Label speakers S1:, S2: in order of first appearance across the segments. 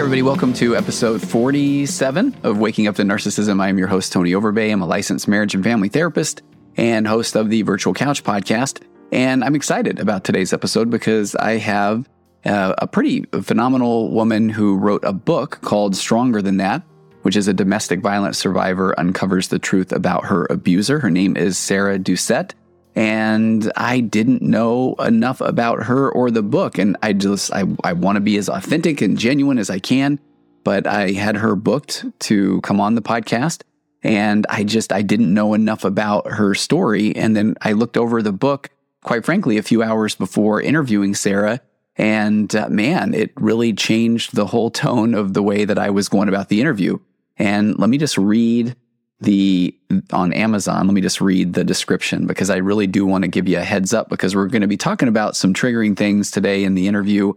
S1: Everybody, welcome to episode 47 of Waking Up to Narcissism. I am your host, Tony Overbay. I'm a licensed marriage and family therapist and host of the Virtual Couch podcast. And I'm excited about today's episode because I have uh, a pretty phenomenal woman who wrote a book called Stronger Than That, which is a domestic violence survivor uncovers the truth about her abuser. Her name is Sarah Doucette and I didn't know enough about her or the book. And I just, I, I want to be as authentic and genuine as I can. But I had her booked to come on the podcast. And I just, I didn't know enough about her story. And then I looked over the book, quite frankly, a few hours before interviewing Sarah. And uh, man, it really changed the whole tone of the way that I was going about the interview. And let me just read the on Amazon. Let me just read the description because I really do want to give you a heads up because we're going to be talking about some triggering things today in the interview,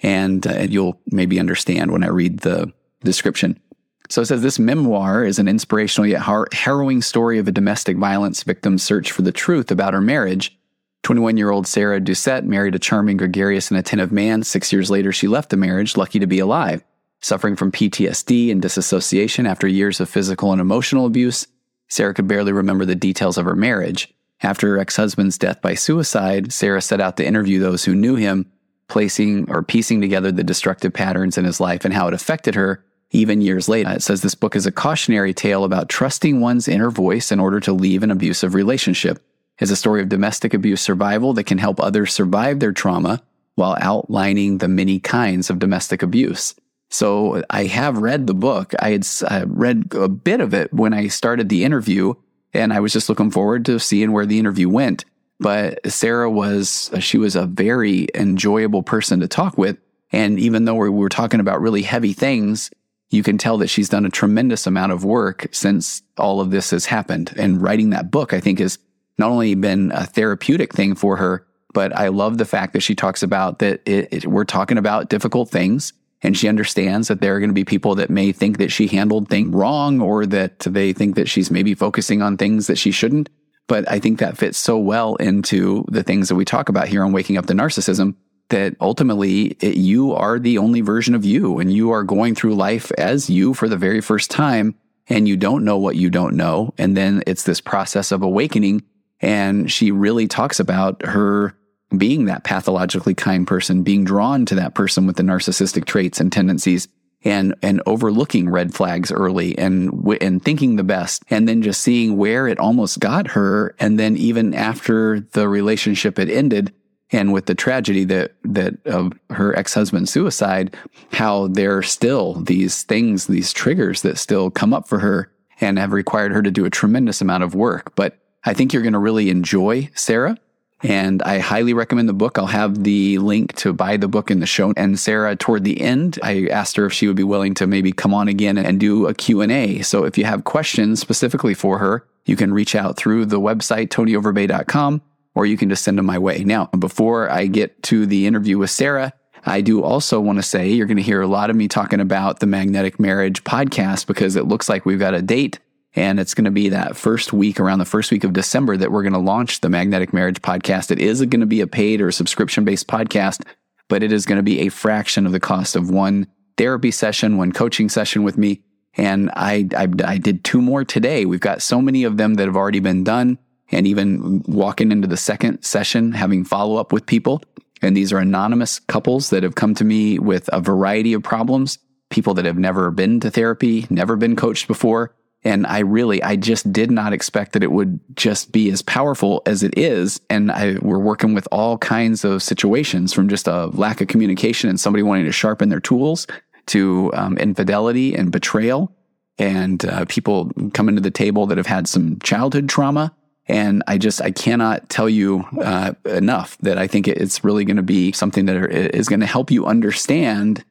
S1: and uh, you'll maybe understand when I read the description. So it says this memoir is an inspirational yet har- harrowing story of a domestic violence victim's search for the truth about her marriage. 21 year old Sarah Doucette married a charming, gregarious, and attentive man. Six years later, she left the marriage, lucky to be alive. Suffering from PTSD and disassociation after years of physical and emotional abuse, Sarah could barely remember the details of her marriage. After her ex husband's death by suicide, Sarah set out to interview those who knew him, placing or piecing together the destructive patterns in his life and how it affected her even years later. It says this book is a cautionary tale about trusting one's inner voice in order to leave an abusive relationship. It's a story of domestic abuse survival that can help others survive their trauma while outlining the many kinds of domestic abuse. So I have read the book. I had uh, read a bit of it when I started the interview, and I was just looking forward to seeing where the interview went. But Sarah was, she was a very enjoyable person to talk with. And even though we were talking about really heavy things, you can tell that she's done a tremendous amount of work since all of this has happened. And writing that book, I think, has not only been a therapeutic thing for her, but I love the fact that she talks about that it, it, we're talking about difficult things and she understands that there are going to be people that may think that she handled things wrong or that they think that she's maybe focusing on things that she shouldn't. But I think that fits so well into the things that we talk about here on Waking Up to Narcissism that ultimately it, you are the only version of you and you are going through life as you for the very first time and you don't know what you don't know. And then it's this process of awakening. And she really talks about her being that pathologically kind person, being drawn to that person with the narcissistic traits and tendencies and and overlooking red flags early and and thinking the best and then just seeing where it almost got her. And then even after the relationship had ended and with the tragedy that that of her ex-husband's suicide how there are still these things these triggers that still come up for her and have required her to do a tremendous amount of work. But I think you're going to really enjoy Sarah and I highly recommend the book. I'll have the link to buy the book in the show. And Sarah, toward the end, I asked her if she would be willing to maybe come on again and do a Q&A. So if you have questions specifically for her, you can reach out through the website, tonyoverbay.com, or you can just send them my way. Now, before I get to the interview with Sarah, I do also want to say you're going to hear a lot of me talking about the Magnetic Marriage podcast because it looks like we've got a date and it's going to be that first week, around the first week of December, that we're going to launch the Magnetic Marriage podcast. It is going to be a paid or subscription based podcast, but it is going to be a fraction of the cost of one therapy session, one coaching session with me. And I, I, I did two more today. We've got so many of them that have already been done. And even walking into the second session, having follow up with people. And these are anonymous couples that have come to me with a variety of problems, people that have never been to therapy, never been coached before and I really, I just did not expect that it would just be as powerful as it is. And I, we're working with all kinds of situations from just a lack of communication and somebody wanting to sharpen their tools to um, infidelity and betrayal and uh, people coming to the table that have had some childhood trauma And I just, I cannot tell you uh, enough that I think it's really going to be something that is going to help you understand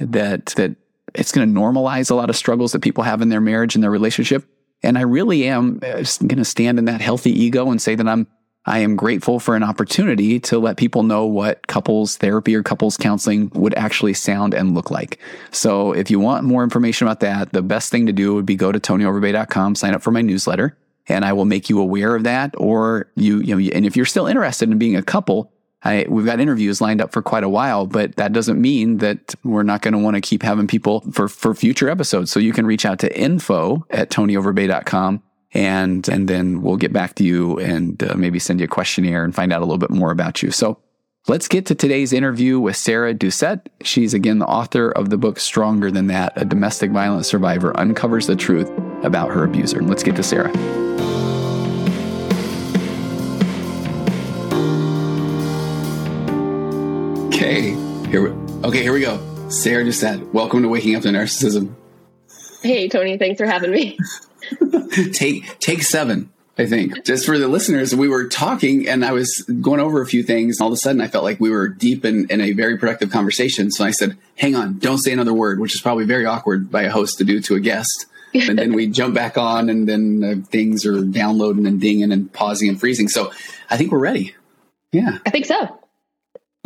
S1: that, that it's going to normalize a lot of struggles that people have in their marriage and their relationship. And I really am uh, going to stand in that healthy ego and say that I'm, I am grateful for an opportunity to let people know what couples therapy or couples counseling would actually sound and look like. So if you want more information about that, the best thing to do would be go to tonyoverbay.com, sign up for my newsletter and I will make you aware of that. Or you, you know, and if you're still interested in being a couple, I, we've got interviews lined up for quite a while, but that doesn't mean that we're not going to want to keep having people for, for future episodes. So you can reach out to info at tonyoverbay.com and, and then we'll get back to you and uh, maybe send you a questionnaire and find out a little bit more about you. So Let's get to today's interview with Sarah Doucette. She's again the author of the book Stronger Than That A Domestic Violence Survivor Uncovers the Truth About Her Abuser. Let's get to Sarah. Okay, here we, okay, here we go. Sarah just said, welcome to Waking Up to Narcissism.
S2: Hey, Tony, thanks for having me.
S1: take take seven. I think. Just for the listeners, we were talking and I was going over a few things. and All of a sudden, I felt like we were deep in, in a very productive conversation. So I said, hang on, don't say another word, which is probably very awkward by a host to do to a guest. and then we jump back on and then uh, things are downloading and dinging and pausing and freezing. So I think we're ready. Yeah.
S2: I think so.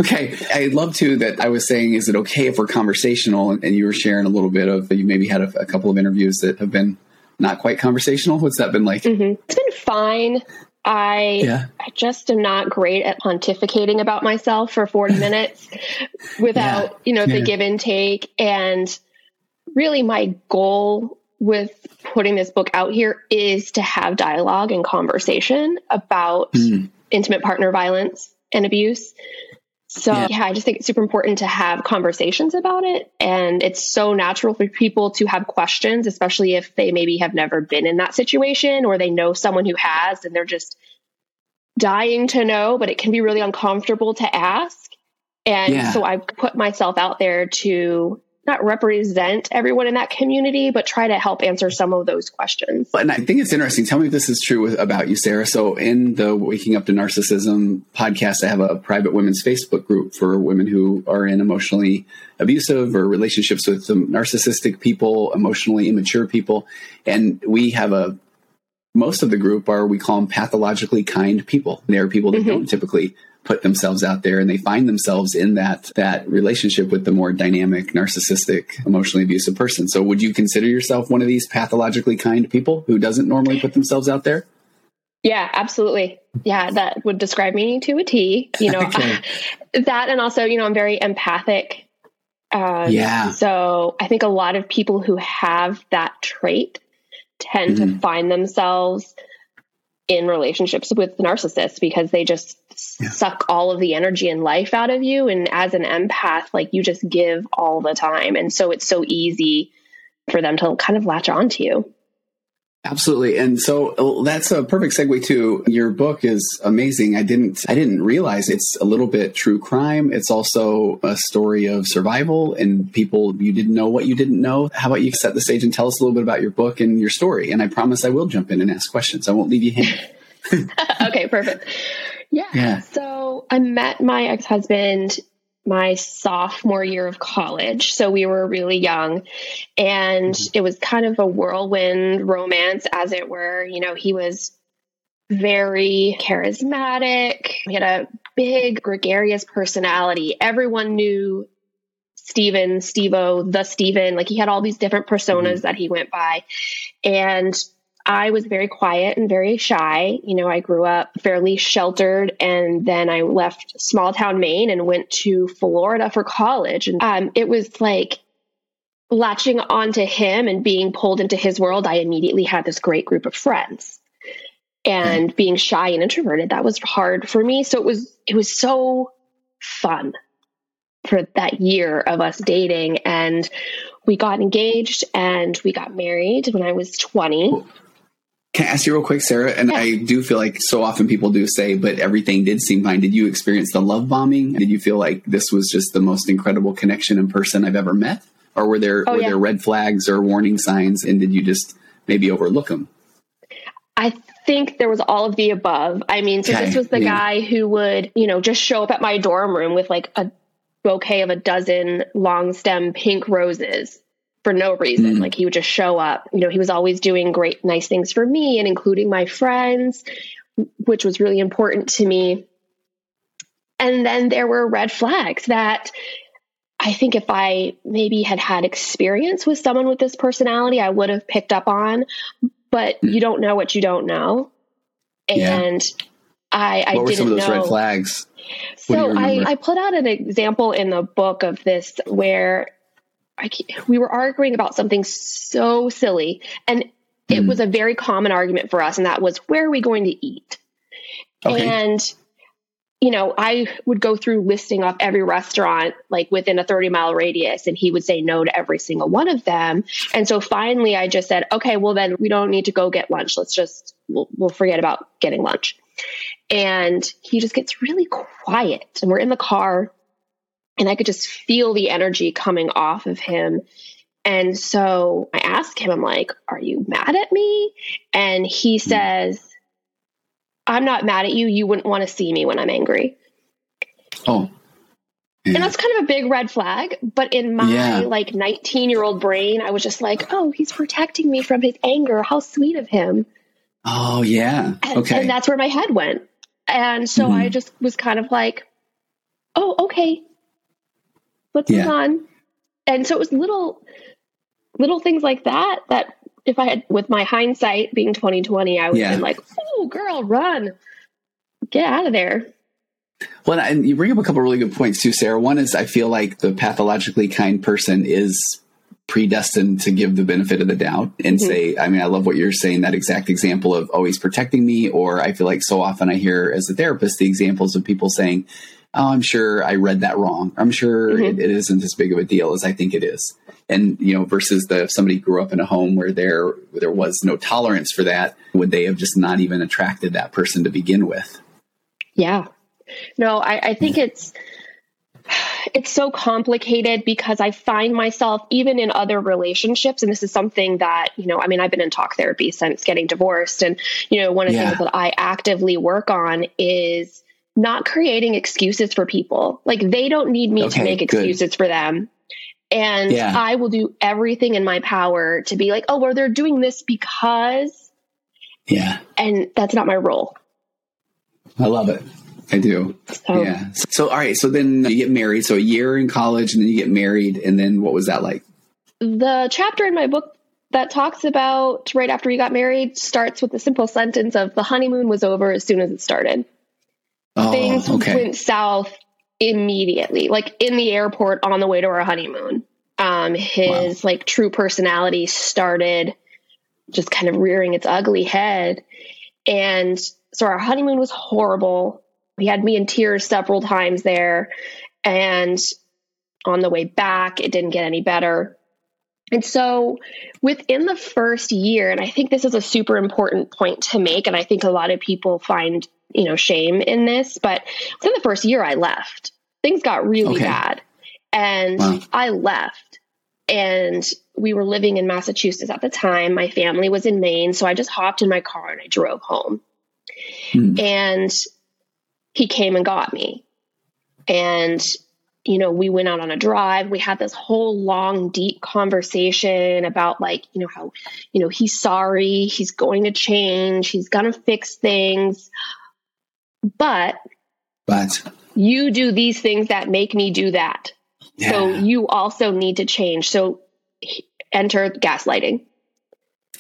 S1: Okay. I love too that I was saying, is it okay if we're conversational? And you were sharing a little bit of, you maybe had a, a couple of interviews that have been not quite conversational? What's that been like?
S2: Mm-hmm. It's been fine. I yeah. I just am not great at pontificating about myself for 40 minutes without, yeah. you know, the yeah. give and take. And really my goal with putting this book out here is to have dialogue and conversation about mm. intimate partner violence and abuse. So yeah. yeah. I just think it's super important to have conversations about it. And it's so natural for people to have questions, especially if they maybe have never been in that situation or they know someone who has and they're just dying to know, but it can be really uncomfortable to ask. And yeah. so I've put myself out there to not represent everyone in that community, but try to help answer some of those questions.
S1: And I think it's interesting. Tell me if this is true about you, Sarah. So in the Waking Up to Narcissism podcast, I have a private women's Facebook group for women who are in emotionally abusive or relationships with narcissistic people, emotionally immature people. And we have a most of the group are we call them pathologically kind people. They are people that mm-hmm. don't typically put themselves out there and they find themselves in that that relationship with the more dynamic narcissistic emotionally abusive person so would you consider yourself one of these pathologically kind people who doesn't normally put themselves out there
S2: yeah absolutely yeah that would describe me to a t you know okay. that and also you know i'm very empathic um, yeah so i think a lot of people who have that trait tend mm-hmm. to find themselves in relationships with narcissists because they just yeah. suck all of the energy and life out of you. And as an empath, like you just give all the time. And so it's so easy for them to kind of latch onto you.
S1: Absolutely. And so uh, that's a perfect segue to your book is amazing. I didn't I didn't realize it's a little bit true crime. It's also a story of survival and people you didn't know what you didn't know. How about you set the stage and tell us a little bit about your book and your story? And I promise I will jump in and ask questions. I won't leave you hanging.
S2: okay, perfect. Yeah. yeah. So I met my ex husband my sophomore year of college. So we were really young. And mm-hmm. it was kind of a whirlwind romance, as it were. You know, he was very charismatic, he had a big, gregarious personality. Everyone knew Steven, Stevo, the Steven. Like he had all these different personas mm-hmm. that he went by. And I was very quiet and very shy. You know, I grew up fairly sheltered and then I left small town Maine and went to Florida for college. And um, it was like latching onto him and being pulled into his world. I immediately had this great group of friends. And being shy and introverted, that was hard for me. So it was it was so fun for that year of us dating and we got engaged and we got married when I was 20.
S1: Can I ask you real quick, Sarah? And yeah. I do feel like so often people do say, but everything did seem fine. Did you experience the love bombing? Did you feel like this was just the most incredible connection in person I've ever met? Or were there oh, were yeah. there red flags or warning signs and did you just maybe overlook them?
S2: I think there was all of the above. I mean, so okay. this was the yeah. guy who would, you know, just show up at my dorm room with like a bouquet of a dozen long stem pink roses for no reason. Mm. Like he would just show up. You know, he was always doing great, nice things for me and including my friends, which was really important to me. And then there were red flags that I think if I maybe had had experience with someone with this personality, I would have picked up on. But mm. you don't know what you don't know. And yeah. I, I
S1: what were some of those
S2: know.
S1: red flags?
S2: So I, I put out an example in the book of this where I, we were arguing about something so silly, and it mm. was a very common argument for us, and that was where are we going to eat? Okay. And you know, I would go through listing off every restaurant like within a 30 mile radius, and he would say no to every single one of them. And so finally, I just said, okay, well, then we don't need to go get lunch. Let's just, we'll, we'll forget about getting lunch. And he just gets really quiet, and we're in the car, and I could just feel the energy coming off of him. And so I asked him, I'm like, Are you mad at me? And he hmm. says, I'm not mad at you. You wouldn't want to see me when I'm angry.
S1: Oh.
S2: Yeah. And that's kind of a big red flag. But in my yeah. like 19 year old brain, I was just like, oh, he's protecting me from his anger. How sweet of him.
S1: Oh, yeah.
S2: And,
S1: okay.
S2: And that's where my head went. And so mm-hmm. I just was kind of like, oh, okay let's yeah. move on. And so it was little little things like that that if I had with my hindsight being 2020, I would yeah. have been like, oh girl, run. Get out of there.
S1: Well, and you bring up a couple really good points too, Sarah. One is I feel like the pathologically kind person is predestined to give the benefit of the doubt and mm-hmm. say, I mean, I love what you're saying, that exact example of always protecting me. Or I feel like so often I hear as a therapist the examples of people saying, oh, I'm sure I read that wrong. I'm sure mm-hmm. it, it isn't as big of a deal as I think it is. And you know, versus the if somebody grew up in a home where there where there was no tolerance for that, would they have just not even attracted that person to begin with?
S2: Yeah. No, I, I think it's it's so complicated because I find myself even in other relationships, and this is something that, you know, I mean, I've been in talk therapy since getting divorced. And, you know, one of the yeah. things that I actively work on is not creating excuses for people. Like they don't need me okay, to make excuses good. for them. And yeah. I will do everything in my power to be like, oh, well, they're doing this because.
S1: Yeah.
S2: And that's not my role.
S1: I love it. I do. So, yeah. So, all right. So then you get married. So a year in college and then you get married. And then what was that like?
S2: The chapter in my book that talks about right after we got married starts with the simple sentence of the honeymoon was over as soon as it started. Oh, things okay. went south immediately, like in the airport on the way to our honeymoon. Um, his wow. like true personality started just kind of rearing its ugly head. And so our honeymoon was horrible. He had me in tears several times there. And on the way back, it didn't get any better. And so within the first year, and I think this is a super important point to make, and I think a lot of people find you know, shame in this, but within the first year I left. Things got really okay. bad. And wow. I left. And we were living in Massachusetts at the time. My family was in Maine. So I just hopped in my car and I drove home. Hmm. And he came and got me. And, you know, we went out on a drive. We had this whole long, deep conversation about, like, you know, how, you know, he's sorry. He's going to change. He's going to fix things. But
S1: but
S2: you do these things that make me do that. Yeah. So you also need to change. So enter gaslighting.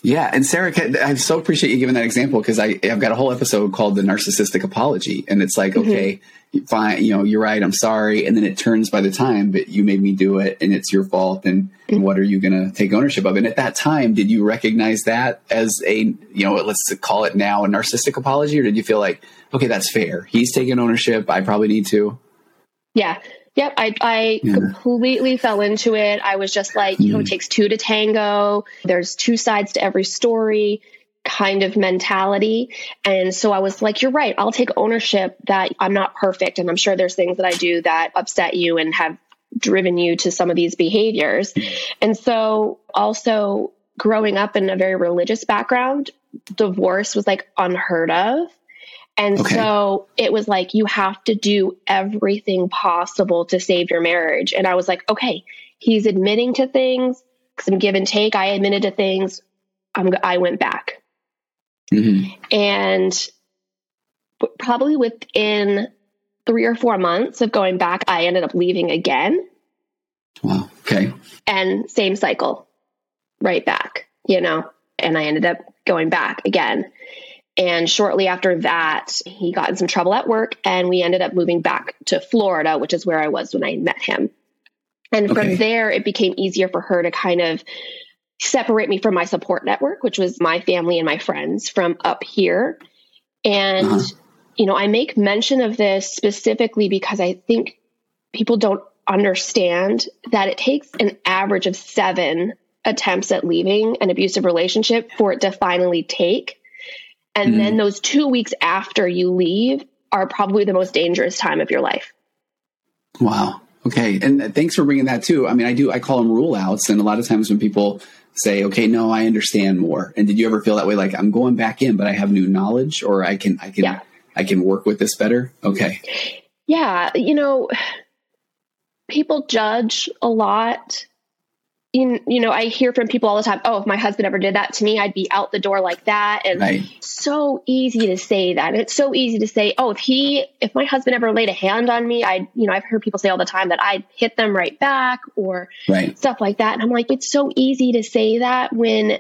S1: Yeah, and Sarah, I so appreciate you giving that example because I I've got a whole episode called the narcissistic apology, and it's like, mm-hmm. okay, fine, you know, you're right, I'm sorry, and then it turns by the time, but you made me do it, and it's your fault, and, mm-hmm. what are you going to take ownership of? And at that time, did you recognize that as a, you know, let's call it now a narcissistic apology, or did you feel like, okay, that's fair, he's taking ownership, I probably need to?
S2: Yeah, Yep, I I yeah. completely fell into it. I was just like, you know, it mm. takes two to tango. There's two sides to every story kind of mentality. And so I was like, you're right. I'll take ownership that I'm not perfect. And I'm sure there's things that I do that upset you and have driven you to some of these behaviors. Mm-hmm. And so also growing up in a very religious background, divorce was like unheard of. And okay. so it was like, you have to do everything possible to save your marriage. And I was like, okay, he's admitting to things, some give and take. I admitted to things. I'm, I went back. Mm-hmm. And probably within three or four months of going back, I ended up leaving again.
S1: Wow. Okay.
S2: And same cycle, right back, you know, and I ended up going back again. And shortly after that, he got in some trouble at work and we ended up moving back to Florida, which is where I was when I met him. And okay. from there, it became easier for her to kind of separate me from my support network, which was my family and my friends from up here. And, uh-huh. you know, I make mention of this specifically because I think people don't understand that it takes an average of seven attempts at leaving an abusive relationship for it to finally take. And mm. then those two weeks after you leave are probably the most dangerous time of your life.
S1: Wow. Okay. And thanks for bringing that too. I mean, I do, I call them rule outs. And a lot of times when people say, okay, no, I understand more. And did you ever feel that way? Like I'm going back in, but I have new knowledge or I can, I can, yeah. I can work with this better. Okay.
S2: Yeah. You know, people judge a lot you, you know, I hear from people all the time, oh, if my husband ever did that to me, I'd be out the door like that. And right. so easy to say that. It's so easy to say, oh, if he, if my husband ever laid a hand on me, I, you know, I've heard people say all the time that I'd hit them right back or right. stuff like that. And I'm like, it's so easy to say that when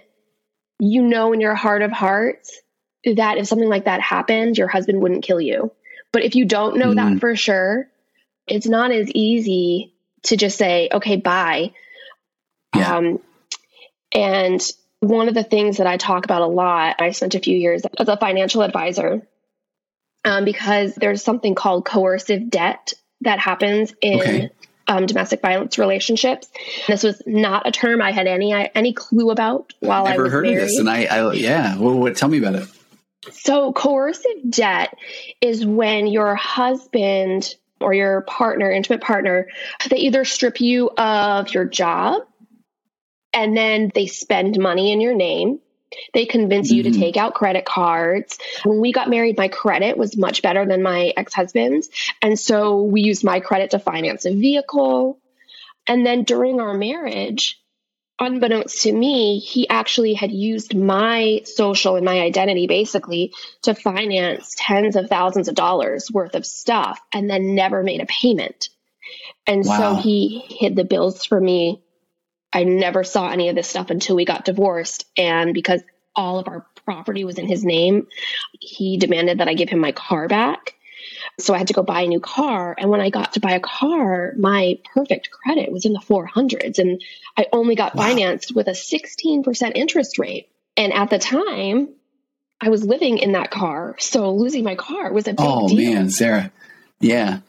S2: you know in your heart of hearts that if something like that happened, your husband wouldn't kill you. But if you don't know mm. that for sure, it's not as easy to just say, okay, bye yeah. Um, and one of the things that I talk about a lot, I spent a few years as a financial advisor um, because there's something called coercive debt that happens in okay. um, domestic violence relationships. This was not a term I had any any clue about while
S1: Never
S2: I was never
S1: heard
S2: married.
S1: of this, and I, I yeah. Well, what, tell me about it.
S2: So, coercive debt is when your husband or your partner, intimate partner, they either strip you of your job and then they spend money in your name. They convince mm-hmm. you to mm-hmm. take out credit cards. When we got married, my credit was much better than my ex husband's. And so we used my credit to finance a vehicle. And then during our marriage, unbeknownst to me, he actually had used my social and my identity basically to finance tens of thousands of dollars worth of stuff and then never made a payment. And wow. so he hid the bills for me I never saw any of this stuff until we got divorced. And because all of our property was in his name, he demanded that I give him my car back. So I had to go buy a new car. And when I got to buy a car, my perfect credit was in the 400s. And I only got wow. financed with a 16% interest rate. And at the time, I was living in that car. So losing my car was a big
S1: oh,
S2: deal.
S1: Oh, man, Sarah. Yeah.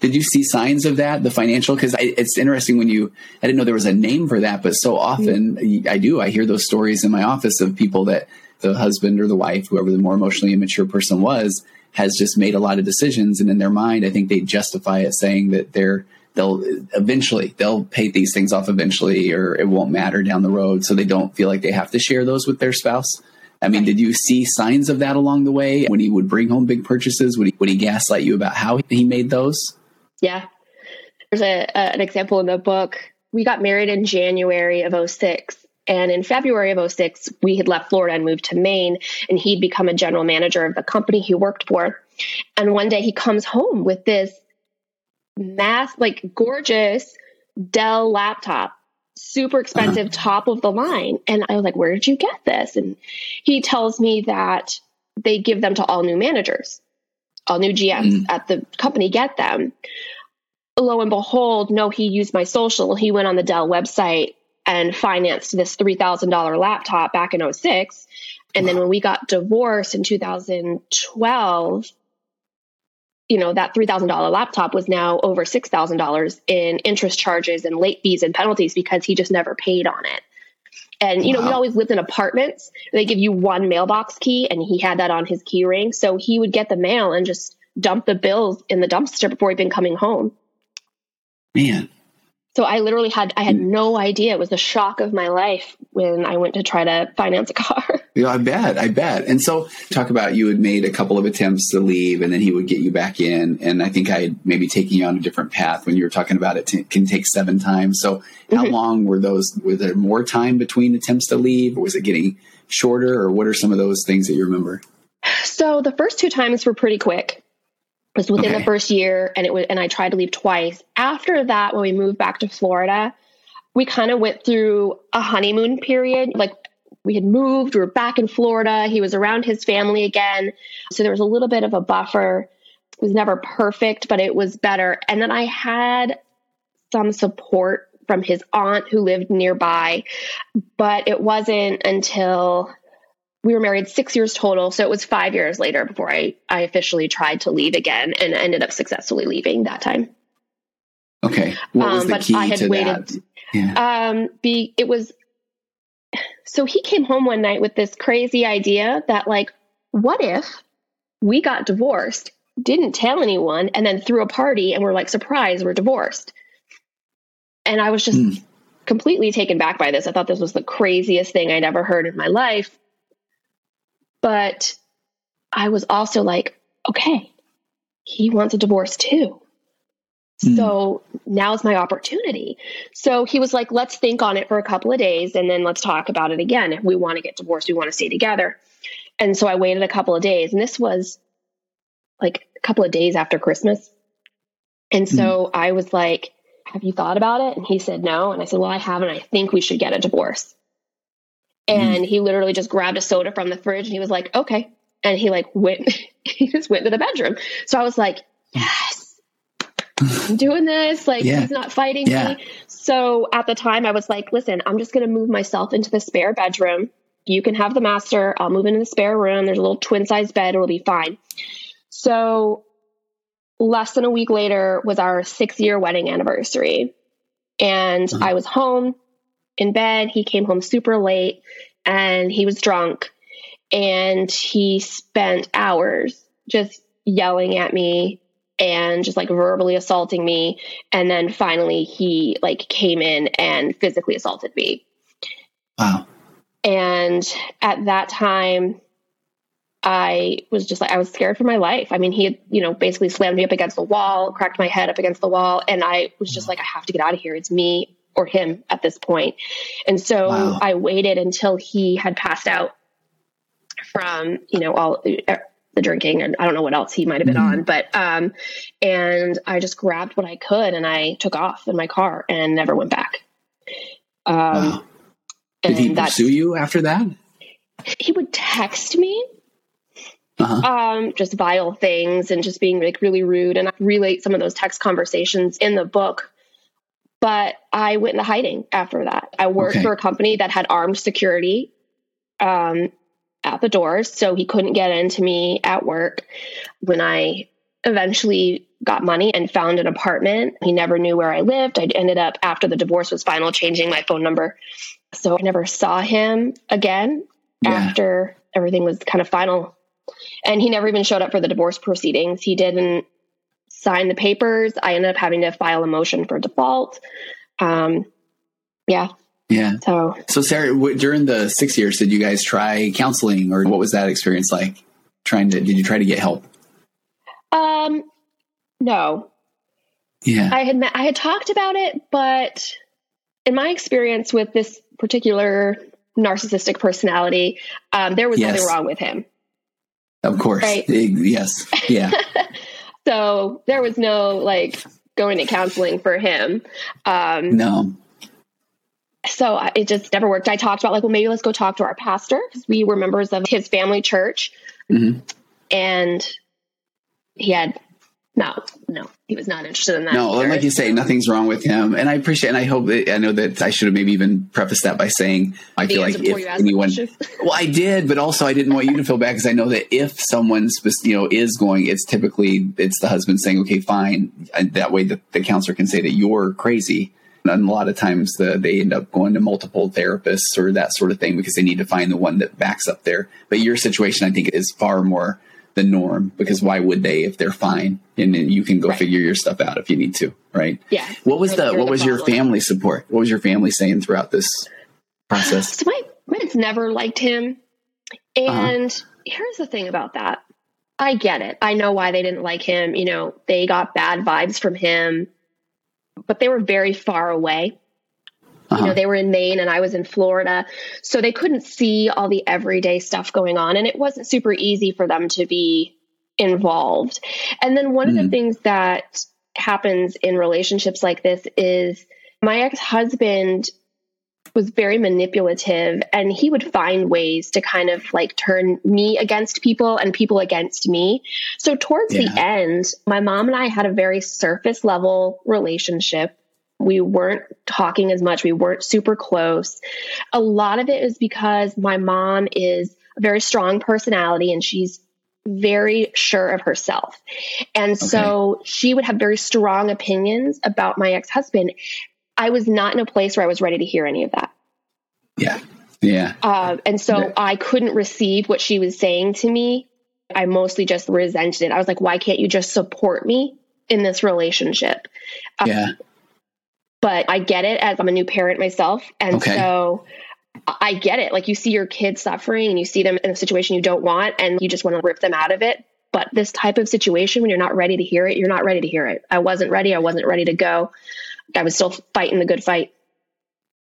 S1: Did you see signs of that, the financial? Because it's interesting when you, I didn't know there was a name for that, but so often mm-hmm. I do. I hear those stories in my office of people that the husband or the wife, whoever the more emotionally immature person was, has just made a lot of decisions. And in their mind, I think they justify it saying that they're, they'll eventually, they'll pay these things off eventually, or it won't matter down the road. So they don't feel like they have to share those with their spouse. I mean, did you see signs of that along the way when he would bring home big purchases? Would he, would he gaslight you about how he made those?
S2: Yeah. There's a, a, an example in the book. We got married in January of 06. And in February of 06, we had left Florida and moved to Maine, and he'd become a general manager of the company he worked for. And one day he comes home with this mass, like gorgeous Dell laptop, super expensive, uh-huh. top of the line. And I was like, Where did you get this? And he tells me that they give them to all new managers all new GMs mm. at the company get them. Lo and behold, no, he used my social. He went on the Dell website and financed this $3,000 laptop back in 06. And wow. then when we got divorced in 2012, you know, that $3,000 laptop was now over $6,000 in interest charges and late fees and penalties because he just never paid on it. And, you wow. know, we always lived in apartments. They give you one mailbox key, and he had that on his key ring. So he would get the mail and just dump the bills in the dumpster before he'd been coming home.
S1: Man.
S2: So I literally had I had hmm. no idea. It was the shock of my life when I went to try to finance a car.
S1: Yeah, I bet, I bet. And so, talk about you had made a couple of attempts to leave, and then he would get you back in. And I think I had maybe taken you on a different path when you were talking about it t- can take seven times. So, how mm-hmm. long were those? Were there more time between attempts to leave, or was it getting shorter, or what are some of those things that you remember?
S2: So the first two times were pretty quick. It was within okay. the first year, and it was, and I tried to leave twice. After that, when we moved back to Florida, we kind of went through a honeymoon period. Like we had moved, we were back in Florida. He was around his family again. So there was a little bit of a buffer. It was never perfect, but it was better. And then I had some support from his aunt who lived nearby, but it wasn't until we were married six years total. So it was five years later before I, I officially tried to leave again and ended up successfully leaving that time.
S1: Okay. What was um, the key I had to waited, that?
S2: Yeah. Um, be it was so he came home one night with this crazy idea that like, what if we got divorced, didn't tell anyone, and then threw a party and we're like, surprise, we're divorced. And I was just mm. completely taken back by this. I thought this was the craziest thing I'd ever heard in my life. But I was also like, okay, he wants a divorce too. Mm. So now's my opportunity. So he was like, let's think on it for a couple of days and then let's talk about it again. If we want to get divorced, we want to stay together. And so I waited a couple of days and this was like a couple of days after Christmas. And so mm. I was like, have you thought about it? And he said no. And I said, well, I haven't. I think we should get a divorce. And mm. he literally just grabbed a soda from the fridge and he was like, okay. And he like went, he just went to the bedroom. So I was like, yes I'm doing this. Like yeah. he's not fighting yeah. me. So at the time I was like, listen, I'm just going to move myself into the spare bedroom. You can have the master. I'll move into the spare room. There's a little twin size bed. It'll be fine. So less than a week later was our six year wedding anniversary. And mm-hmm. I was home in bed. He came home super late and he was drunk and he spent hours just yelling at me and just like verbally assaulting me. And then finally he like came in and physically assaulted me.
S1: Wow.
S2: And at that time, I was just like, I was scared for my life. I mean, he had, you know, basically slammed me up against the wall, cracked my head up against the wall. And I was just like, I have to get out of here. It's me or him at this. And so wow. I waited until he had passed out from, you know, all the drinking and I don't know what else he might have been mm-hmm. on, but um and I just grabbed what I could and I took off in my car and never went back. Um wow.
S1: Did he pursue you after that?
S2: He would text me. Uh-huh. Um, just vile things and just being like really rude. And I relate some of those text conversations in the book. But I went into hiding after that. I worked okay. for a company that had armed security. Um, at the doors, so he couldn't get into me at work. When I eventually got money and found an apartment, he never knew where I lived. I ended up, after the divorce was final, changing my phone number. So I never saw him again yeah. after everything was kind of final. And he never even showed up for the divorce proceedings. He didn't sign the papers. I ended up having to file a motion for default. Um, yeah,
S1: yeah. So, so Sarah, w- during the six years, did you guys try counseling, or what was that experience like? Trying to, did you try to get help?
S2: Um, no.
S1: Yeah.
S2: I had met, I had talked about it, but in my experience with this particular narcissistic personality, um, there was yes. nothing wrong with him.
S1: Of course. Right? Yes. Yeah.
S2: so there was no like going to counseling for him.
S1: Um, no
S2: so it just never worked. I talked about like, well, maybe let's go talk to our pastor because we were members of his family church, mm-hmm. and he had no, no, he was not interested in that.
S1: No, either. like you say, nothing's wrong with him, and I appreciate, and I hope that I know that I should have maybe even prefaced that by saying I the feel like if anyone, well, I did, but also I didn't want you to feel bad because I know that if someone you know is going, it's typically it's the husband saying, okay, fine, and that way the, the counselor can say that you're crazy and a lot of times the, they end up going to multiple therapists or that sort of thing because they need to find the one that backs up there. But your situation, I think, is far more the norm because why would they if they're fine and you can go right. figure your stuff out if you need to, right?
S2: Yeah.
S1: What was the what was your family support? What was your family saying throughout this process?
S2: So my, my parents never liked him. Uh-huh. And uh-huh. here's the thing about that. I get it. I know why they didn't like him. You know, they got bad vibes from him, but they were very far away. Uh-huh. You know, they were in Maine and I was in Florida. So they couldn't see all the everyday stuff going on. And it wasn't super easy for them to be involved. And then one mm-hmm. of the mm-hmm. things that happens in relationships like this is my ex husband was very manipulative and he would find ways to kind of like turn me against people and people against me. So towards yeah. the end, my mom and I had a very surface level relationship. We weren't talking as much. We weren't super close. A lot of it is because my mom is a very strong personality and she's very sure of herself. And okay. so she would have very strong opinions about my ex husband. I was not in a place where I was ready to hear any of that.
S1: Yeah. Yeah.
S2: Uh, and so yeah. I couldn't receive what she was saying to me. I mostly just resented it. I was like, why can't you just support me in this relationship?
S1: Uh, yeah.
S2: but I get it as I'm a new parent myself. And okay. so I get it. Like you see your kids suffering and you see them in a situation you don't want and you just want to rip them out of it. But this type of situation, when you're not ready to hear it, you're not ready to hear it. I wasn't ready. I wasn't ready to go. I was still fighting the good fight.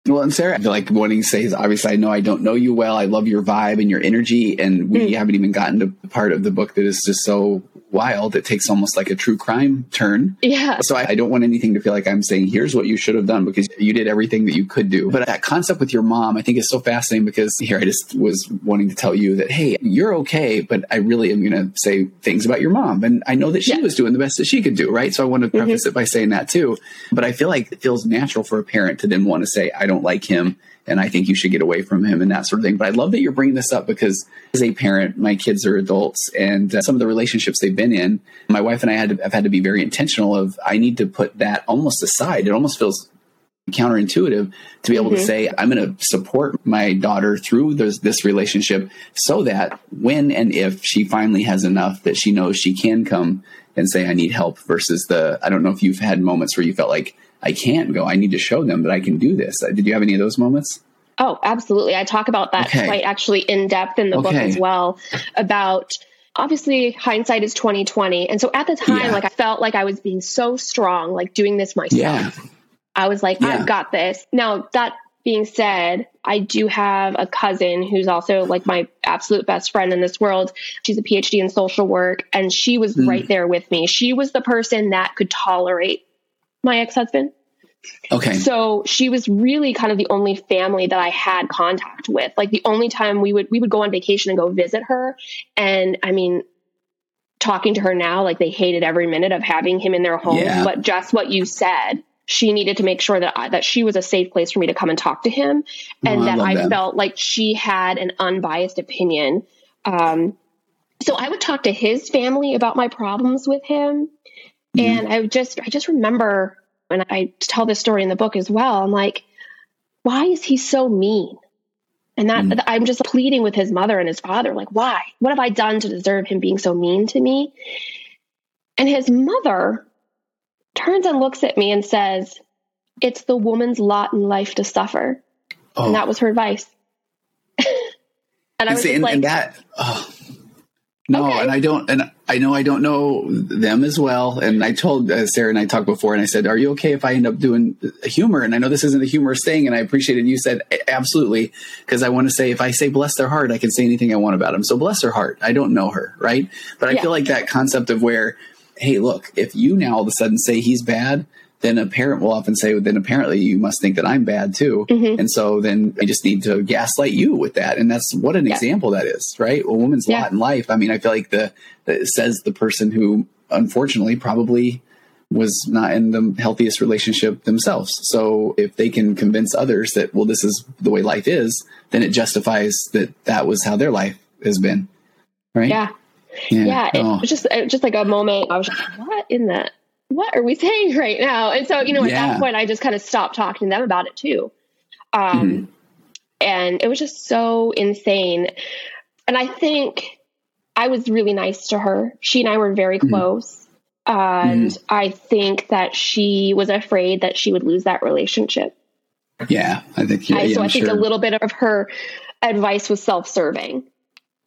S1: Well, and Sarah, I feel like wanting to say is obviously I know I don't know you well. I love your vibe and your energy, and we mm. haven't even gotten to the part of the book that is just so wild. It takes almost like a true crime turn.
S2: Yeah.
S1: So I, I, don't want anything to feel like I'm saying, here's what you should have done because you did everything that you could do. But that concept with your mom, I think is so fascinating because here I just was wanting to tell you that, hey, you're okay, but I really am going to say things about your mom. And I know that she yeah. was doing the best that she could do, right? So I want to preface mm-hmm. it by saying that too. But I feel like it feels natural for a parent to then want to say, I don't like him and I think you should get away from him and that sort of thing. But I love that you're bringing this up because as a parent, my kids are adults and uh, some of the relationships they've been in, my wife and I had to, have had to be very intentional of I need to put that almost aside. It almost feels counterintuitive to be able mm-hmm. to say I'm going to support my daughter through this, this relationship so that when and if she finally has enough that she knows she can come and say I need help versus the I don't know if you've had moments where you felt like I can't go. I need to show them that I can do this. Uh, did you have any of those moments?
S2: Oh, absolutely. I talk about that okay. quite actually in depth in the okay. book as well about obviously hindsight is 2020. And so at the time, yeah. like I felt like I was being so strong, like doing this myself. Yeah. I was like, yeah. I've got this. Now that being said, I do have a cousin who's also like my absolute best friend in this world. She's a PhD in social work and she was mm. right there with me. She was the person that could tolerate my ex husband.
S1: Okay.
S2: So she was really kind of the only family that I had contact with. Like the only time we would we would go on vacation and go visit her. And I mean, talking to her now, like they hated every minute of having him in their home. Yeah. But just what you said, she needed to make sure that I, that she was a safe place for me to come and talk to him, and oh, that I, I felt like she had an unbiased opinion. Um, so I would talk to his family about my problems with him Mm-hmm. And I just, I just remember, when I tell this story in the book as well. I'm like, why is he so mean? And that mm-hmm. I'm just pleading with his mother and his father, like, why? What have I done to deserve him being so mean to me? And his mother turns and looks at me and says, It's the woman's lot in life to suffer. Oh. And that was her advice. and,
S1: and I was see, and, like, and that, oh, no, okay. and I don't, and I know I don't know them as well. And I told uh, Sarah and I talked before, and I said, "Are you okay if I end up doing humor?" And I know this isn't a humorous thing, and I appreciate it. you said absolutely because I want to say if I say bless their heart, I can say anything I want about them. So bless her heart. I don't know her, right? But I yeah. feel like that concept of where, hey, look, if you now all of a sudden say he's bad, then a parent will often say, then apparently you must think that I'm bad too. Mm-hmm. And so then I just need to gaslight you with that. And that's what an yeah. example that is, right? A woman's yeah. lot in life. I mean, I feel like the, the says the person who unfortunately probably was not in the healthiest relationship themselves. So if they can convince others that, well, this is the way life is, then it justifies that that was how their life has been. Right.
S2: Yeah. Yeah. yeah oh. It was just, it was just like a moment. I was like, what in the what are we saying right now? And so, you know, at yeah. that point, I just kind of stopped talking to them about it too. Um, mm-hmm. And it was just so insane. And I think I was really nice to her. She and I were very mm-hmm. close. And mm-hmm. I think that she was afraid that she would lose that relationship.
S1: Yeah, I think. Yeah,
S2: I, so
S1: yeah,
S2: I think
S1: sure.
S2: a little bit of her advice was self-serving.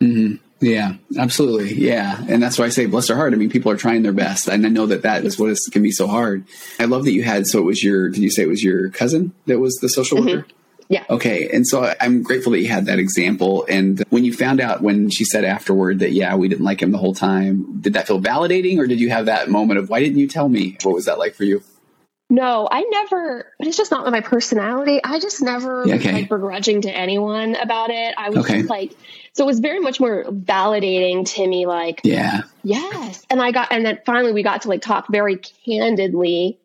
S1: Mm-hmm. Yeah, absolutely. Yeah. And that's why I say bless their heart. I mean, people are trying their best. And I know that that is what is, can be so hard. I love that you had, so it was your, did you say it was your cousin that was the social worker?
S2: Mm-hmm. Yeah.
S1: Okay. And so I'm grateful that you had that example. And when you found out when she said afterward that, yeah, we didn't like him the whole time, did that feel validating or did you have that moment of, why didn't you tell me? What was that like for you?
S2: No, I never, it's just not my personality. I just never
S1: Yeah,
S2: was
S1: okay.
S2: like begrudging to anyone about it. I was
S1: Okay.
S2: just like, so it was very much more validating to me, like,
S1: Yeah.
S2: yes. And I got, and then finally we got to like talk very candidly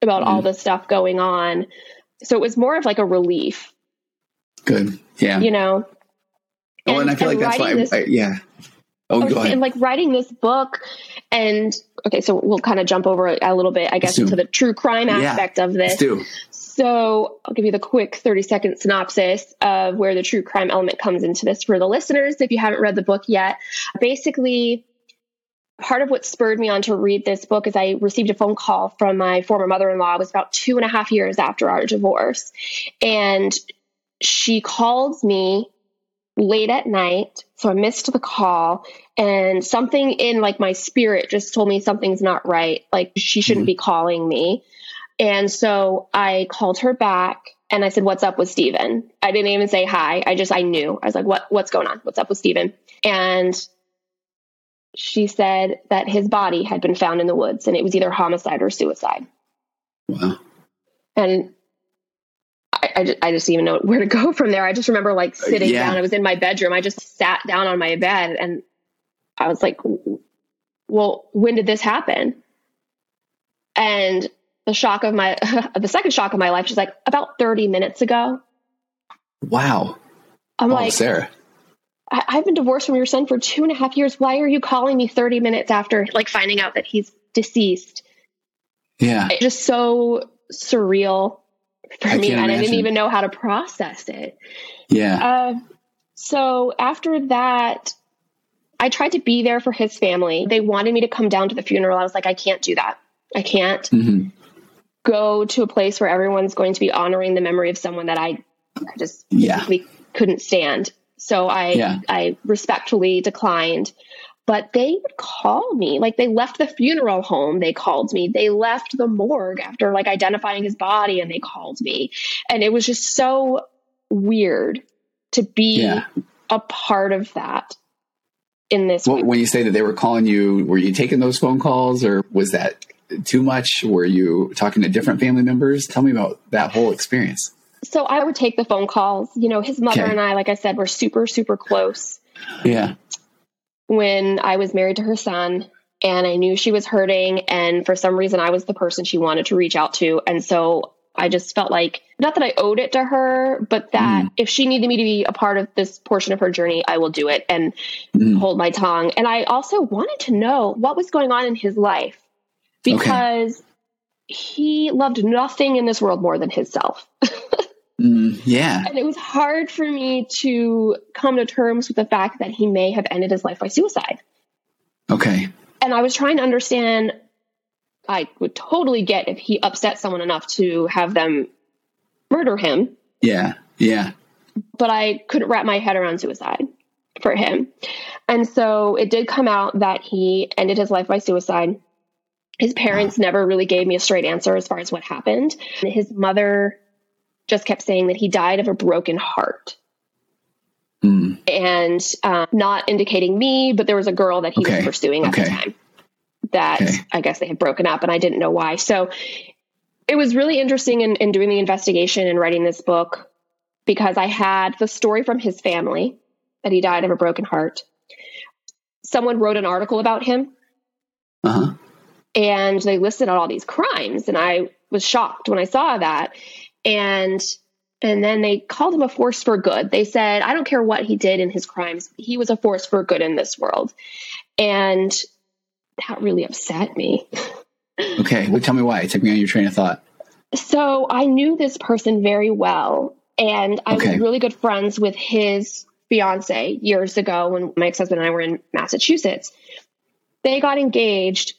S2: about all mm-hmm. the stuff going on. So it was more of like a relief,
S1: Good. Yeah.
S2: you know?
S1: oh, and I feel like that's why,
S2: this-
S1: I, yeah. Oh,
S2: I was
S1: go ahead.
S2: saying, like writing this book and okay, so we'll kind of jump over a little bit, I guess, into the true crime
S1: Yeah.
S2: aspect of this.
S1: Let's do.
S2: So I'll give you the quick 30 second synopsis of where the true crime element comes into this for the listeners if you haven't read the book yet. Basically, part of what spurred me on to read this book is I received a phone call from my former mother in law. It was about two and a half years after our divorce. And she called me late at night. So I missed the call and something in like my spirit just told me something's not right. Like she shouldn't mm-hmm. be calling me. And so I called her back and I said, what's up with Steven? I didn't even say hi. I just, I knew. I was like, what, what's going on? What's up with Steven? And she said that his body had been found in the woods and it was either homicide or suicide.
S1: Wow.
S2: And I, I, just, I just didn't even know where to go from there. I just remember like uh, sitting
S1: yeah.
S2: down. I was in my bedroom. I just sat down on my bed and I was like, well, when did this happen? And the shock of my, the second shock of my life, she's like, about 30 minutes ago.
S1: Wow.
S2: I'm
S1: oh,
S2: like,
S1: Sarah.
S2: I, I've been divorced from your son for two and a half years. Why are you calling me 30 minutes after like finding out that he's deceased?
S1: Yeah.
S2: It's just so surreal for
S1: I
S2: me. And I didn't even know how to process it.
S1: Yeah.
S2: Uh, so after that, I tried to be there for his family. They wanted me to come down to the funeral. I was like, I can't do that. I can't
S1: hmm
S2: go to a place where everyone's going to be honoring the memory of someone that I, I just
S1: Yeah.
S2: couldn't stand. So I
S1: Yeah.
S2: I respectfully declined. But they would call me. Like they left the funeral home, they called me. They left the morgue after like identifying his body and they called me. And it was just so weird to be
S1: Yeah.
S2: a part of that in this
S1: Well, when you say that they were calling you, were you taking those phone calls or was that too much? Were you talking to different family members? Tell me about that whole experience.
S2: So I would take the phone calls. You know, his mother
S1: Okay.
S2: and I, like I said, were super, super close.
S1: Yeah.
S2: When I was married to her son and I knew she was hurting and for some reason I was the person she wanted to reach out to and so I just felt like not that I owed it to her but that if she needed me to be a part of this portion of her journey I will do it and
S1: Mhm.
S2: hold my tongue. And I also wanted to know what was going on in his life because he loved nothing in this world more than himself
S1: Mm, yeah.
S2: and it was hard for me to come to terms with the fact that he may have ended his life by suicide
S1: Okay.
S2: and I was trying to understand. I would totally get if he upset someone enough to have them murder him,
S1: Yeah. Yeah.
S2: but I couldn't wrap my head around suicide for him. And so it did come out that he ended his life by suicide. His parents never really gave me a straight answer as far as what happened. His mother just kept saying that he died of a broken heart.
S1: Mm,
S2: and um, not indicating me, but there was a girl that he
S1: Okay.
S2: was pursuing at the time that
S1: Okay.
S2: I guess they had broken up and I didn't know why. So it was really interesting in, in doing the investigation and writing this book because I had the story from his family that he died of a broken heart. Someone wrote an article about him
S1: uh huh.
S2: and they listed out all these crimes and i was shocked when i saw that and and then they called him a force for good they said i don't care what he did in his crimes he was a force for good in this world and that really upset me
S1: Okay. Well, tell me why. Take me on your train of thought.
S2: so i knew this person very well and i
S1: Okay.
S2: was really good friends with his fiance years ago when my ex-husband and i were in massachusetts they got engaged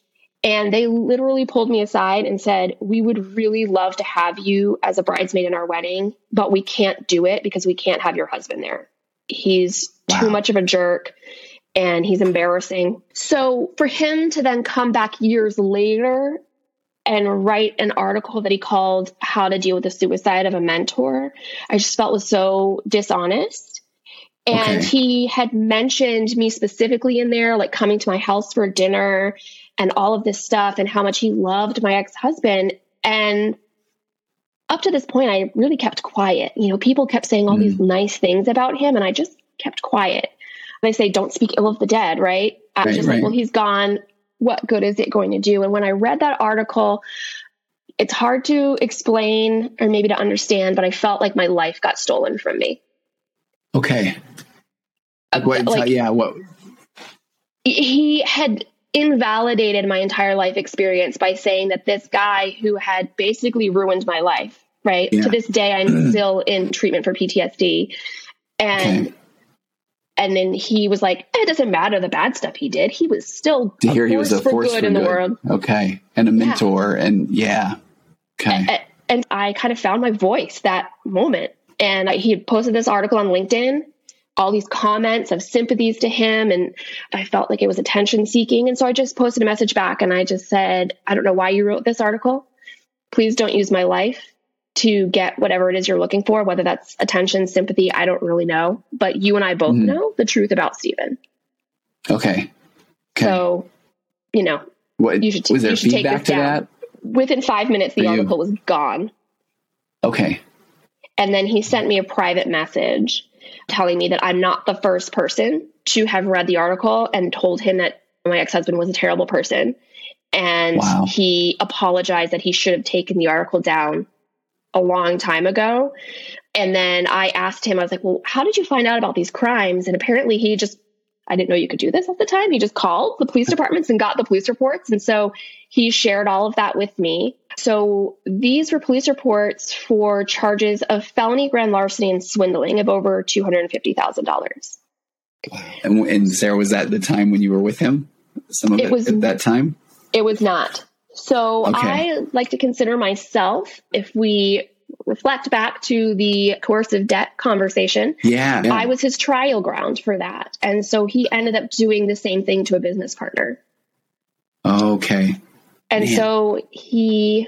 S2: And they literally pulled me aside and said, We would really love to have you as a bridesmaid in our wedding, but we can't do it because we can't have your husband there. He's wow. too much of a jerk and he's embarrassing. So for him to then come back years later and write an article that he called How to Deal with the Suicide of a Mentor, I just felt was so dishonest. And okay. he had mentioned me specifically in there, like coming to my house for dinner and all of this stuff, and how much he loved my ex husband. And up to this point, I really kept quiet. You know, people kept saying all mm. these nice things about him, and I just kept quiet. They say, don't speak ill of the dead, right? I was just right. like, well, he's gone what good is it going to do? And when I read that article, it's hard to explain or maybe to understand, but I felt like my life got stolen from me.
S1: Okay. Uh, what, like, yeah, what?
S2: He had invalidated my entire life experience by saying that this guy who had basically ruined my life, right? Yeah. To this day, I'm still in treatment for PTSD. And okay. And then he was like, it doesn't matter the bad stuff he did. He was still
S1: to hear he was a force for good, for in the world. Okay. And a mentor. Yeah. And yeah. Okay.
S2: And, and, I kind of found my voice that moment. And I, he had posted this article on LinkedIn, all these comments of sympathies to him. And I felt like it was attention seeking. And so I just posted a message back and I just said, I don't know why you wrote this article. Please don't use my life to get whatever it is you're looking for, whether that's attention, sympathy, I don't really know. But you and I both mm-hmm. know the truth about Stephen.
S1: Okay.
S2: okay. So, you know,
S1: what, you should, was there you should feedback to down. that?
S2: Within five minutes, the article was gone.
S1: Okay.
S2: And then he sent me a private message telling me that I'm not the first person to have read the article and told him that my ex husband was a terrible person. And wow. he apologized that he should have taken the article down a long time ago. And then I asked him, I was like, well, how did you find out about these crimes? And apparently he just, I didn't know you could do this at the time. He just called the police departments and got the police reports. And so he shared all of that with me. So these were police reports for charges of felony grand larceny and swindling of over $250,000.
S1: And, and Sarah, was that the time when you were with him? Some of it, it was at that time?
S2: It was not. So okay. I like to consider myself, if we reflect back to the coercive debt conversation,
S1: yeah, yeah,
S2: I was his trial ground for that. And so he ended up doing the same thing to a business partner.
S1: Okay.
S2: And Man. so he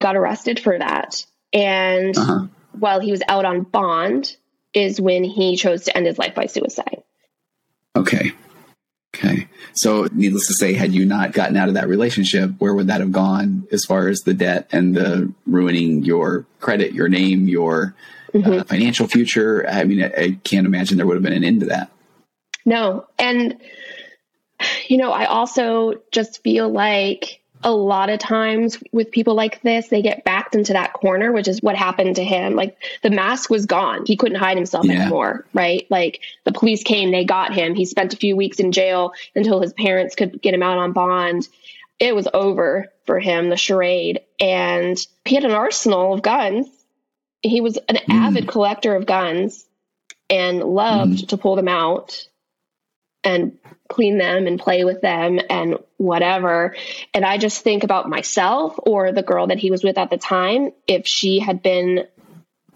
S2: got arrested for that. And uh-huh. while he was out on bond, is when he chose to end his life by suicide.
S1: Okay. Okay. So, needless to say, had you not gotten out of that relationship, where would that have gone as far as the debt and the ruining your credit, your name, your uh, mm-hmm. uh, financial future? I mean, I, I can't imagine there would have been an end to that.
S2: No. And, you know, I also just feel like a lot of times with people like this, they get backed into that corner, which is what happened to him. Like the mask was gone. He couldn't hide himself yeah. anymore, right? Like the police came, they got him. He spent a few weeks in jail until his parents could get him out on bond. It was over for him, the charade. And he had an arsenal of guns. He was an mm. avid collector of guns and loved mm. to pull them out and clean them and play with them and whatever. And I just think about myself or the girl that he was with at the time. If she had been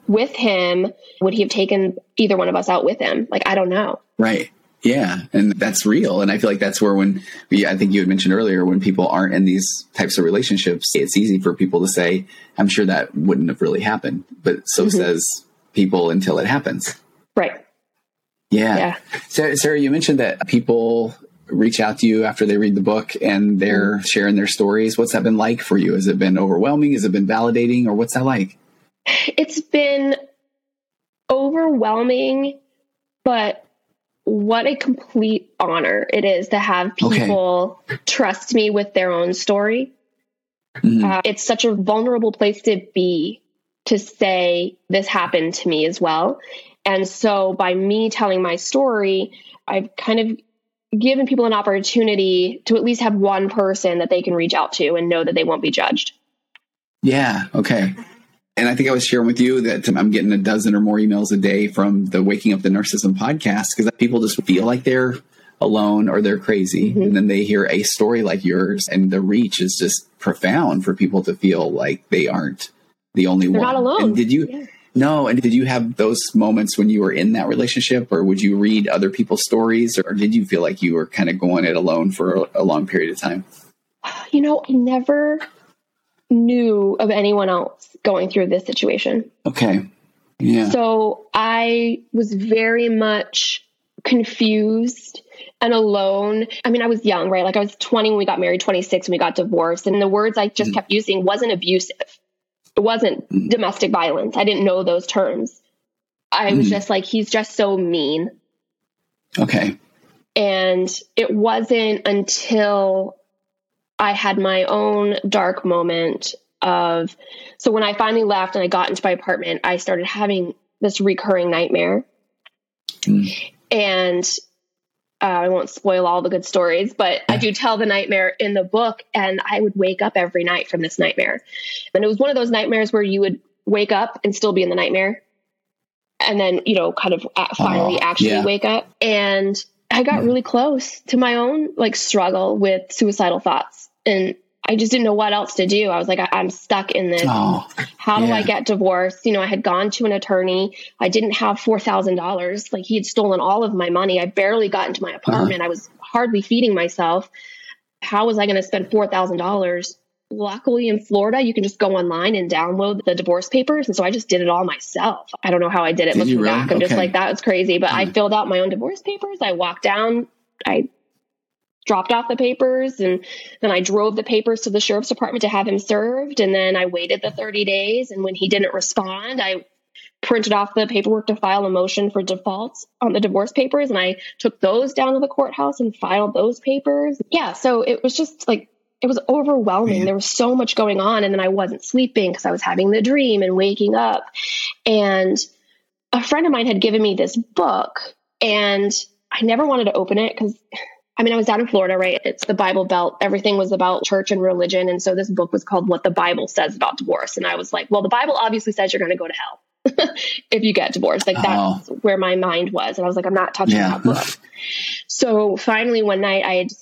S2: with him, would he have taken either one of us out with him? Like, I don't know.
S1: Right. Yeah. And that's real. And I feel like that's where when we, I think you had mentioned earlier, when people aren't in these types of relationships, it's easy for people to say, I'm sure that wouldn't have really happened. But so mm-hmm. says people until it happens.
S2: Right.
S1: Yeah. yeah. Sarah, Sarah, you mentioned that people reach out to you after they read the book and they're mm-hmm. sharing their stories. What's that been like for you? Has it been overwhelming? Has it been validating or what's that like?
S2: It's been overwhelming, but what a complete honor it is to have people okay. trust me with their own story. Mm-hmm. Uh, it's such a vulnerable place to be to say this happened to me as well. And so by me telling my story, I've kind of given people an opportunity to at least have one person that they can reach out to and know that they won't be judged.
S1: Yeah. Okay. And I think I was sharing with you that I'm getting a dozen or more emails a day from the Waking Up to Narcissism podcast because people just feel like they're alone or they're crazy. Mm-hmm. And then they hear a story like yours and the reach is just profound for people to feel like they aren't the only
S2: they're
S1: one.
S2: Not alone.
S1: And did you yeah. No, and did you have those moments when you were in that relationship, or would you read other people's stories, or did you feel like you were kind of going it alone for a, long period of time?
S2: You know, I never knew of anyone else going through this situation.
S1: Okay. Yeah.
S2: So I was very much confused and alone. I mean, I was young, right? Like I was 20 when we got married, 26 when we got divorced. And the words I just mm. kept using wasn't abusive. It wasn't mm. domestic violence. I didn't know those terms. I was mm. just like, he's just so mean.
S1: Okay.
S2: And it wasn't until I had my own dark moment of, so when I finally left and I got into my apartment, I started having this recurring nightmare. Mm. And uh, I won't spoil all the good stories, but I do tell the nightmare in the book, and I would wake up every night from this nightmare. And it was one of those nightmares where you would wake up and still be in the nightmare, and then, you know, kind of finally oh, actually yeah. wake up. And I got really close to my own like struggle with suicidal thoughts. And I just didn't know what else to do. I was like, I, am stuck in this. Oh, How do yeah. I get divorced? You know, I had gone to an attorney. I didn't have $4,000. Like he had stolen all of my money. I barely got into my apartment. Uh-huh. I was hardly feeding myself. How was I going to spend $4,000? Luckily in Florida, you can just go online and download the divorce papers. And so I just did it all myself. I don't know how I did it did looking really? back. I'm okay. just like, that was crazy. But mm. I filled out my own divorce papers. I walked down. I dropped off the papers and then I drove the papers to the sheriff's department to have him served. And then I waited the 30 days. And when he didn't respond, I printed off the paperwork to file a motion for default on the divorce papers. And I took those down to the courthouse and filed those papers. Yeah. So it was just like, it was overwhelming. Man. There was so much going on. And then I wasn't sleeping because I was having the dream and waking up. And a friend of mine had given me this book and I never wanted to open it because I mean, I was down in Florida, right? It's the Bible Belt. Everything was about church and religion. And so this book was called What the Bible Says About Divorce. And I was like, well, the Bible obviously says you're going to go to hell if you get divorced. Like oh. that's where my mind was. And I was like, I'm not touching yeah. that book. so finally, one night I had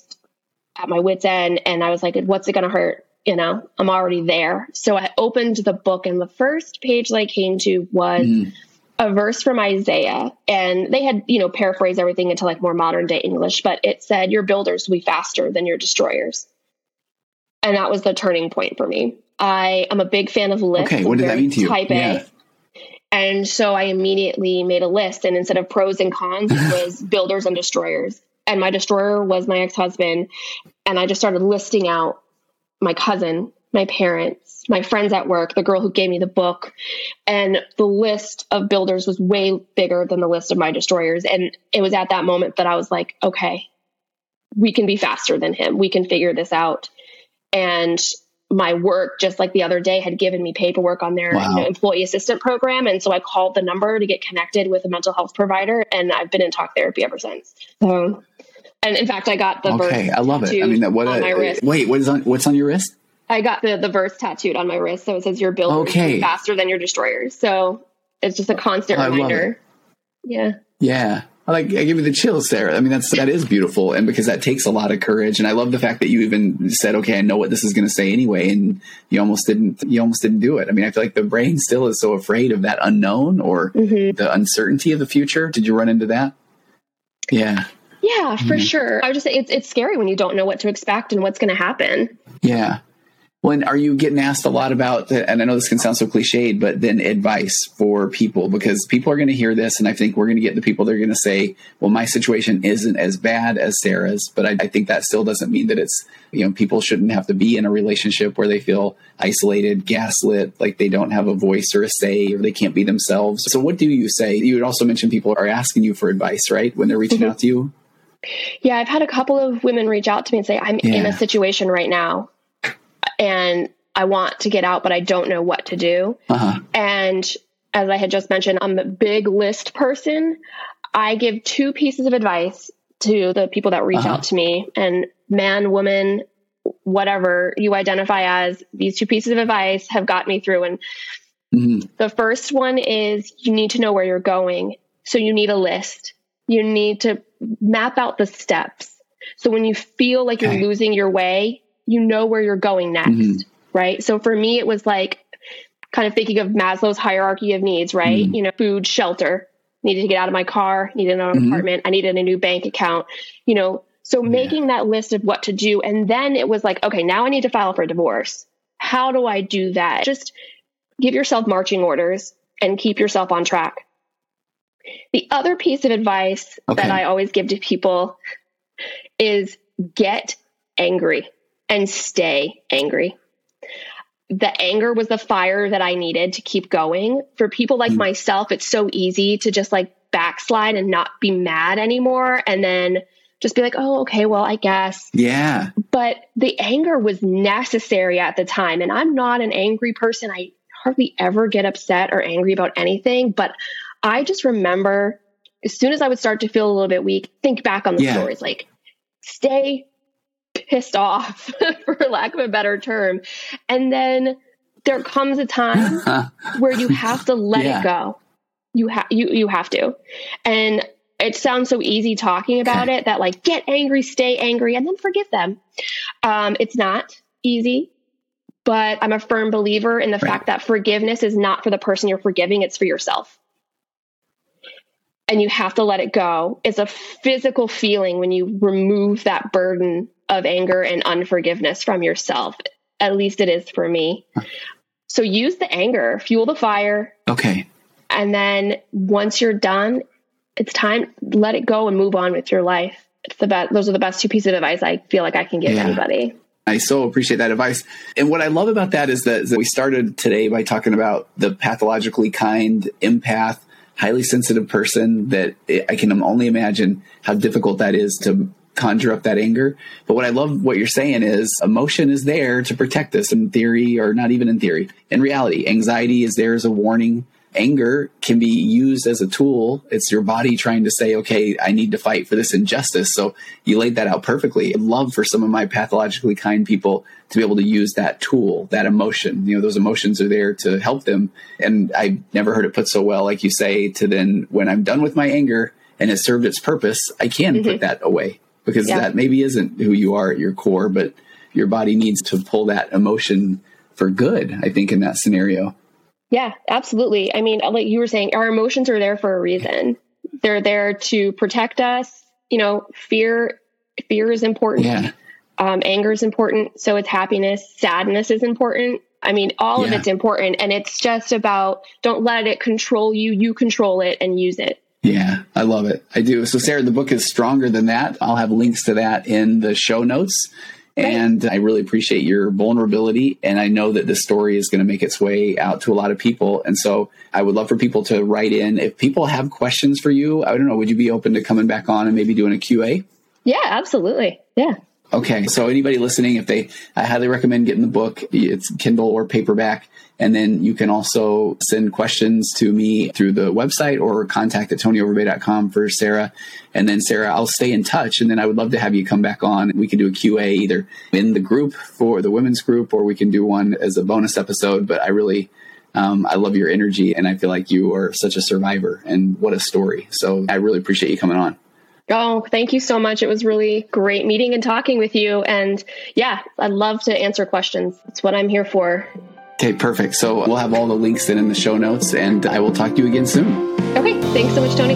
S2: at my wits' end and I was like, what's it going to hurt? You know, I'm already there. So I opened the book and the first page that I came to was. Mm a verse from Isaiah, and they had, you know, paraphrased everything into like more modern day English, but it said, Your builders will be faster than your destroyers. And that was the turning point for me. I am a big fan of lists.
S1: Okay, what does that mean to you? Type yeah.
S2: A. And so I immediately made a list, and instead of pros and cons, it was builders and destroyers. And my destroyer was my ex husband. And I just started listing out my cousin, my parents, my friends at work, the girl who gave me the book, and the list of builders was way bigger than the list of my destroyers. And it was at that moment that I was like, okay, we can be faster than him. We can figure this out. And my work, just like the other day, had given me paperwork on their wow. you know, employee assistant program. And so I called the number to get connected with a mental health provider, and I've been in talk therapy ever since. So, and in fact, I got the
S1: okay. I love it. I mean, what? A, uh, wait, what is on? What's on your wrist?
S2: I got the the verse tattooed on my wrist, so it says your builder okay. faster than your destroyers. So it's just a constant I reminder. Yeah.
S1: Yeah. I like I give you the chills there. I mean that's that is beautiful and because that takes a lot of courage and I love the fact that you even said okay I know what this is going to say anyway and you almost didn't you almost didn't do it. I mean I feel like the brain still is so afraid of that unknown or mm-hmm. the uncertainty of the future. Did you run into that? Yeah.
S2: Yeah, for mm-hmm. sure. I would just say it's it's scary when you don't know what to expect and what's going to happen.
S1: Yeah. When are you getting asked a lot about, and I know this can sound so cliched, but then advice for people because people are going to hear this, and I think we're going to get the people that are going to say, "Well, my situation isn't as bad as Sarah's," but I, I think that still doesn't mean that it's you know people shouldn't have to be in a relationship where they feel isolated, gaslit, like they don't have a voice or a say, or they can't be themselves. So, what do you say? You would also mention people are asking you for advice, right, when they're reaching mm-hmm. out to you.
S2: Yeah, I've had a couple of women reach out to me and say, I'm yeah. in a situation right now and I want to get out, but I don't know what to do. Uh-huh. And as I had just mentioned, I'm a big list person. I give two pieces of advice to the people that reach uh-huh. out to me and man, woman, whatever you identify as, these two pieces of advice have got me through. And mm-hmm. the first one is you need to know where you're going. So you need a list. You need to map out the steps. So when you feel like you're losing your way, you know where you're going next, mm-hmm. right? So for me, it was like kind of thinking of Maslow's hierarchy of needs, right? Mm-hmm. You know, food, shelter, needed to get out of my car, needed an mm-hmm. apartment, I needed a new bank account, you know. So making yeah. that list of what to do. And then it was like, okay, now I need to file for divorce. How do I do that? Just give yourself marching orders and keep yourself on track. The other piece of advice okay. that I always give to people is get angry and stay angry. The anger was the fire that I needed to keep going. For people like mm. myself, it's so easy to just like backslide and not be mad anymore and then just be like, oh, okay, well, I guess.
S1: Yeah.
S2: But the anger was necessary at the time. And I'm not an angry person. I hardly ever get upset or angry about anything. But I just remember as soon as I would start to feel a little bit weak, think back on the yeah. stories like, stay pissed off, for lack of a better term. And then there comes a time where you have to let yeah. it go. You have you you have to. And it sounds so easy talking about okay. it that like get angry, stay angry, and then forgive them. Um, it's not easy, but I'm a firm believer in the right. fact that forgiveness is not for the person you're forgiving; it's for yourself and you have to let it go. It's a physical feeling when you remove that burden of anger and unforgiveness from yourself. At least it is for me. So use the anger, fuel the fire.
S1: Okay.
S2: And then once you're done, it's time let it go and move on with your life. It's the best those are the best two pieces of advice I feel like I can give yeah. anybody.
S1: I so appreciate that advice. And what I love about that is that, that we started today by talking about the pathologically kind empath highly sensitive person that I can only imagine how difficult that is to conjure up that anger. But what I love what you're saying is emotion is there to protect us in theory or not even in theory. In reality, anxiety is there as a warning anger can be used as a tool. It's your body trying to say, okay, I need to fight for this injustice. So you laid that out perfectly. I'd love for some of my pathologically kind people to be able to use that tool, that emotion. You know, those emotions are there to help them. And I never heard it put so well, like you say, to then when I'm done with my anger and it served its purpose, I can mm-hmm. put that away because yeah. that maybe isn't who you are at your core, but your body needs to pull that emotion for good, I think, in that scenario.
S2: Yeah, absolutely. I mean, like you were saying, our emotions are there for a reason. They're there to protect us. You know, fear, fear is important. Yeah. Um, anger is important. So it's happiness. Sadness is important. I mean, all yeah. of it's important. And it's just about don't let it control you. You control it and use it.
S1: Yeah, I love it. I do. So, Sarah, the book is stronger than that. I'll have links to that in the show notes. And I really appreciate your vulnerability. And I know that this story is going to make its way out to a lot of people. And so I would love for people to write in. If people have questions for you, I don't know, would you be open to coming back on and maybe doing a QA?
S2: Yeah, absolutely. Yeah.
S1: Okay. So anybody listening, if they, I highly recommend getting the book. It's Kindle or paperback. And then you can also send questions to me through the website or contact at tonyoverbay.com for Sarah. And then Sarah, I'll stay in touch. And then I would love to have you come back on. We can do a QA either in the group for the women's group, or we can do one as a bonus episode. But I really, um, I love your energy and I feel like you are such a survivor and what a story. So I really appreciate you coming on.
S2: Oh, thank you so much. It was really great meeting and talking with you. And yeah, I'd love to answer questions. That's what I'm here for.
S1: Okay, perfect. So we'll have all the links in, in the show notes, and I will talk to you again soon.
S2: Okay, thanks so much, Tony.